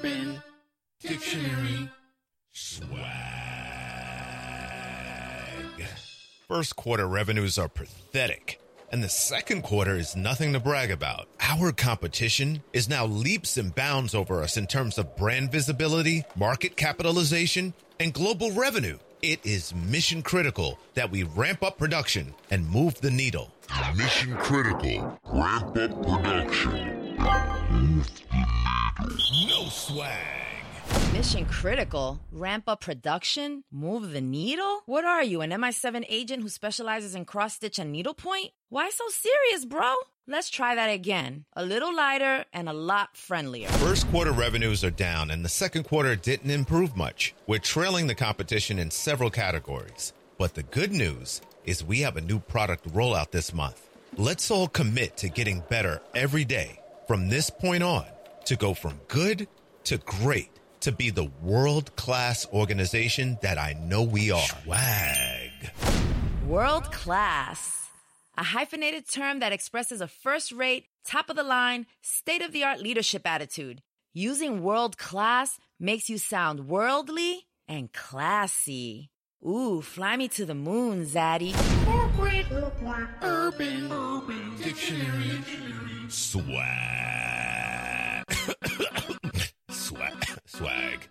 Urban Dictionary. Swag. First quarter revenues are pathetic, and the second quarter is nothing to brag about. Our competition is now leaps and bounds over us in terms of brand visibility, market capitalization, and global revenue. It is mission critical that we ramp up production and move the needle. Mission critical. Ramp up production. No swag. Mission critical. Ramp up production? Move the needle? What are you, an MI7 agent who specializes in cross stitch and needlepoint? Why so serious, bro? Let's try that again. A little lighter and a lot friendlier. First quarter revenues are down, and the second quarter didn't improve much. We're trailing the competition in several categories. But the good news is we have a new product rollout this month. Let's all commit to getting better every day from this point on to go from good to great to be the world class organization that I know we are. Swag. World class. A hyphenated term that expresses a first rate, top of the line, state of the art leadership attitude. Using world class makes you sound worldly and classy. Ooh, fly me to the moon, Zaddy. Corporate Urban Urban Dictionary. Swag. Swag.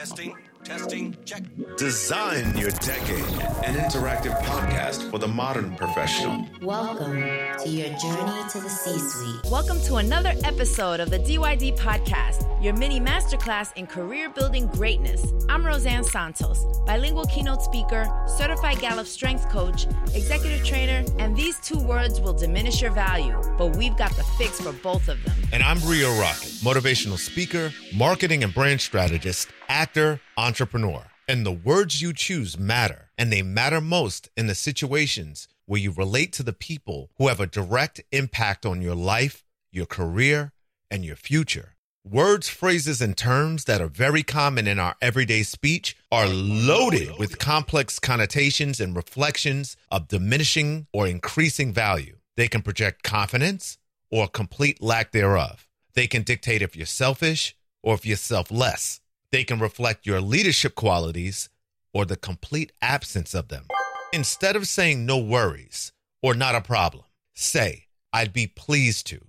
Swag. Testing, testing, check. Design your decade. An interactive podcast for the modern professional. Welcome to your journey to the C suite. Welcome to another episode of the DYD Podcast, your mini masterclass in career building greatness. I'm Roseanne Santos, bilingual keynote speaker, certified Gallup strength coach, executive trainer, and these two words will diminish your value, but we've got the fix for both of them. And I'm Rio Rocket, motivational speaker, marketing and brand strategist, actor, entrepreneur. And the words you choose matter, and they matter most in the situations where you relate to the people who have a direct impact on your life, your career, and your future. Words, phrases, and terms that are very common in our everyday speech are loaded with complex connotations and reflections of diminishing or increasing value. They can project confidence or complete lack thereof. They can dictate if you're selfish or if you're selfless. They can reflect your leadership qualities or the complete absence of them. Instead of saying no worries or not a problem, say, I'd be pleased to,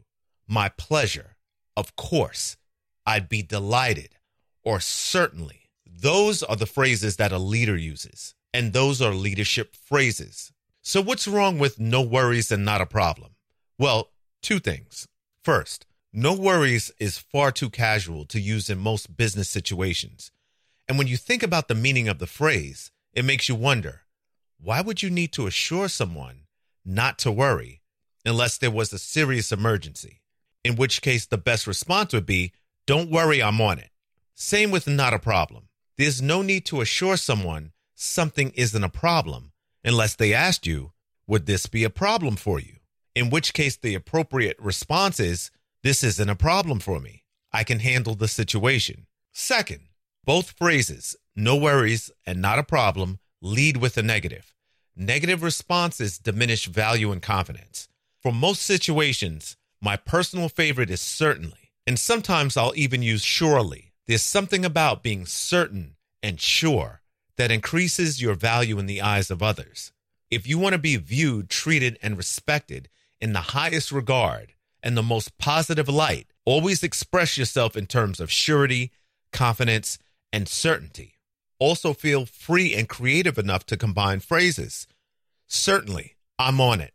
my pleasure, of course, I'd be delighted, or certainly. Those are the phrases that a leader uses, and those are leadership phrases. So, what's wrong with no worries and not a problem? Well, two things. First, no worries is far too casual to use in most business situations. And when you think about the meaning of the phrase, it makes you wonder why would you need to assure someone not to worry unless there was a serious emergency? In which case, the best response would be, Don't worry, I'm on it. Same with not a problem. There's no need to assure someone something isn't a problem unless they asked you, Would this be a problem for you? In which case, the appropriate response is, This isn't a problem for me. I can handle the situation. Second, both phrases, no worries and not a problem, lead with a negative. Negative responses diminish value and confidence. For most situations, my personal favorite is certainly, and sometimes I'll even use surely. There's something about being certain and sure that increases your value in the eyes of others. If you want to be viewed, treated, and respected in the highest regard and the most positive light, always express yourself in terms of surety, confidence, and certainty. Also, feel free and creative enough to combine phrases. Certainly, I'm on it.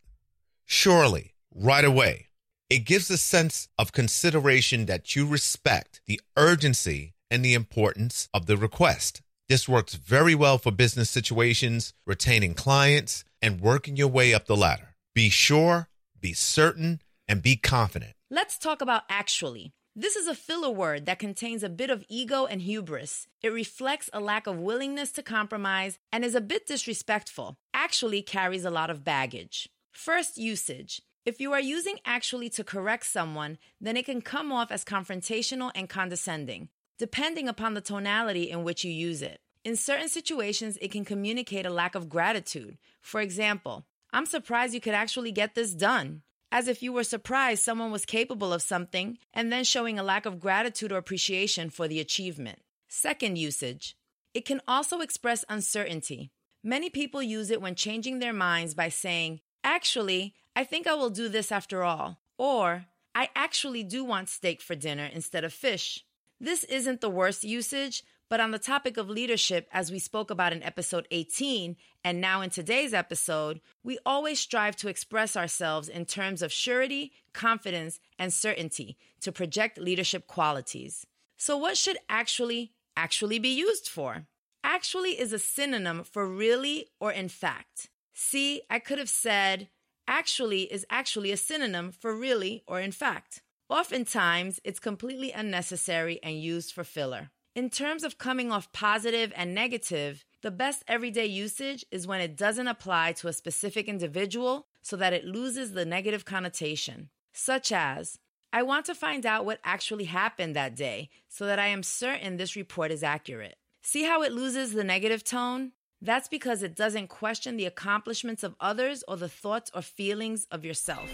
Surely, right away. It gives a sense of consideration that you respect the urgency and the importance of the request. This works very well for business situations, retaining clients, and working your way up the ladder. Be sure, be certain, and be confident. Let's talk about actually. This is a filler word that contains a bit of ego and hubris. It reflects a lack of willingness to compromise and is a bit disrespectful. Actually carries a lot of baggage. First, usage. If you are using actually to correct someone, then it can come off as confrontational and condescending, depending upon the tonality in which you use it. In certain situations, it can communicate a lack of gratitude. For example, I'm surprised you could actually get this done. As if you were surprised someone was capable of something and then showing a lack of gratitude or appreciation for the achievement. Second usage. It can also express uncertainty. Many people use it when changing their minds by saying, Actually, I think I will do this after all. Or, I actually do want steak for dinner instead of fish. This isn't the worst usage, but on the topic of leadership, as we spoke about in episode 18, and now in today's episode, we always strive to express ourselves in terms of surety, confidence, and certainty to project leadership qualities. So, what should actually actually be used for? Actually is a synonym for really or in fact. See, I could have said actually is actually a synonym for really or in fact. Oftentimes, it's completely unnecessary and used for filler. In terms of coming off positive and negative, the best everyday usage is when it doesn't apply to a specific individual so that it loses the negative connotation, such as, I want to find out what actually happened that day so that I am certain this report is accurate. See how it loses the negative tone? That's because it doesn't question the accomplishments of others or the thoughts or feelings of yourself.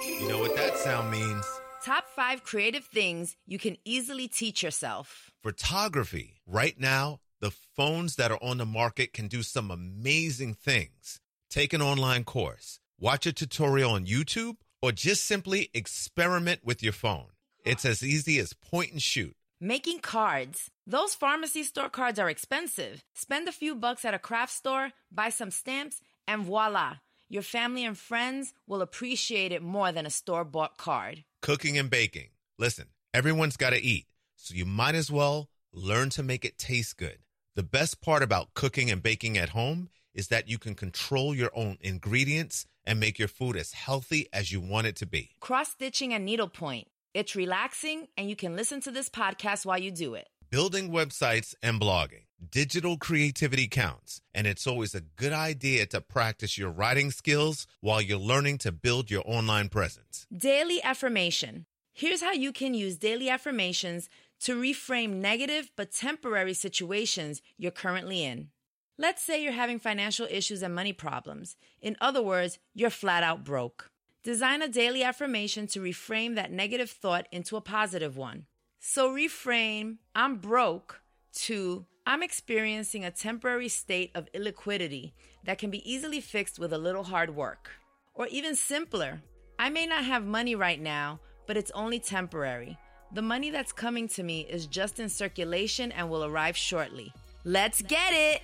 You know what that sound means? Top five creative things you can easily teach yourself. Photography. Right now, the phones that are on the market can do some amazing things. Take an online course, watch a tutorial on YouTube, or just simply experiment with your phone. It's as easy as point and shoot. Making cards. Those pharmacy store cards are expensive. Spend a few bucks at a craft store, buy some stamps, and voila. Your family and friends will appreciate it more than a store bought card. Cooking and baking. Listen, everyone's got to eat, so you might as well learn to make it taste good. The best part about cooking and baking at home is that you can control your own ingredients and make your food as healthy as you want it to be. Cross stitching and needlepoint. It's relaxing, and you can listen to this podcast while you do it. Building websites and blogging. Digital creativity counts, and it's always a good idea to practice your writing skills while you're learning to build your online presence. Daily affirmation. Here's how you can use daily affirmations to reframe negative but temporary situations you're currently in. Let's say you're having financial issues and money problems. In other words, you're flat out broke. Design a daily affirmation to reframe that negative thought into a positive one. So reframe I'm broke to I'm experiencing a temporary state of illiquidity that can be easily fixed with a little hard work. Or even simpler, I may not have money right now, but it's only temporary. The money that's coming to me is just in circulation and will arrive shortly. Let's get it!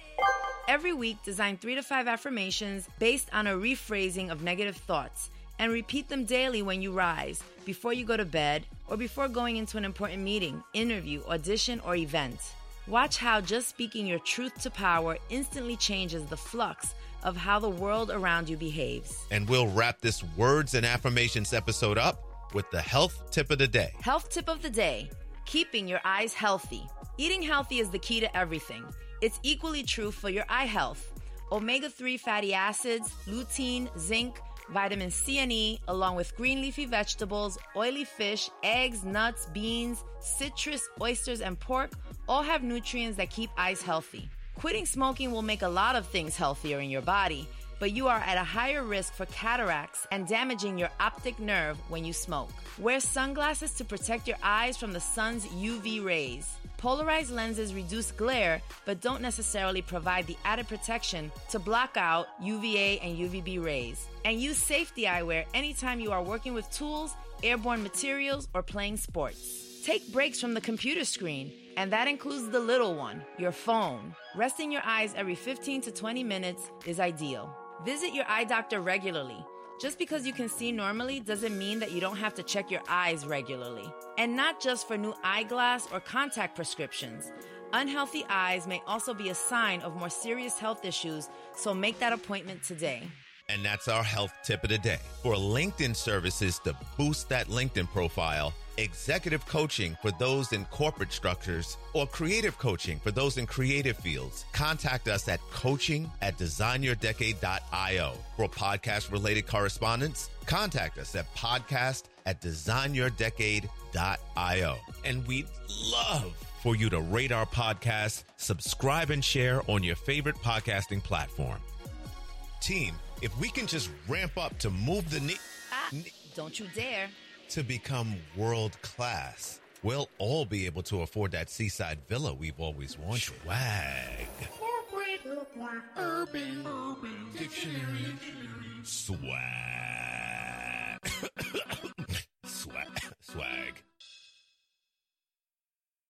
Every week, design three to five affirmations based on a rephrasing of negative thoughts and repeat them daily when you rise, before you go to bed, or before going into an important meeting, interview, audition, or event. Watch how just speaking your truth to power instantly changes the flux of how the world around you behaves. And we'll wrap this words and affirmations episode up with the health tip of the day. Health tip of the day keeping your eyes healthy. Eating healthy is the key to everything. It's equally true for your eye health. Omega 3 fatty acids, lutein, zinc, vitamin C and E, along with green leafy vegetables, oily fish, eggs, nuts, beans, citrus, oysters, and pork all have nutrients that keep eyes healthy. Quitting smoking will make a lot of things healthier in your body, but you are at a higher risk for cataracts and damaging your optic nerve when you smoke. Wear sunglasses to protect your eyes from the sun's UV rays. Polarized lenses reduce glare, but don't necessarily provide the added protection to block out UVA and UVB rays. And use safety eyewear anytime you are working with tools, airborne materials, or playing sports. Take breaks from the computer screen, and that includes the little one, your phone. Resting your eyes every 15 to 20 minutes is ideal. Visit your eye doctor regularly. Just because you can see normally doesn't mean that you don't have to check your eyes regularly. And not just for new eyeglass or contact prescriptions. Unhealthy eyes may also be a sign of more serious health issues, so make that appointment today. And that's our health tip of the day. For LinkedIn services to boost that LinkedIn profile, executive coaching for those in corporate structures, or creative coaching for those in creative fields, contact us at coaching at designyourdecade.io. For podcast related correspondence, contact us at podcast at designyourdecade.io. And we'd love for you to rate our podcast, subscribe, and share on your favorite podcasting platform. Team, if we can just ramp up to move the knee. Ah, Don't you dare. To become world class, we'll all be able to afford that seaside villa we've always wanted. Swag. Corporate look like urban, urban dictionary. Swag.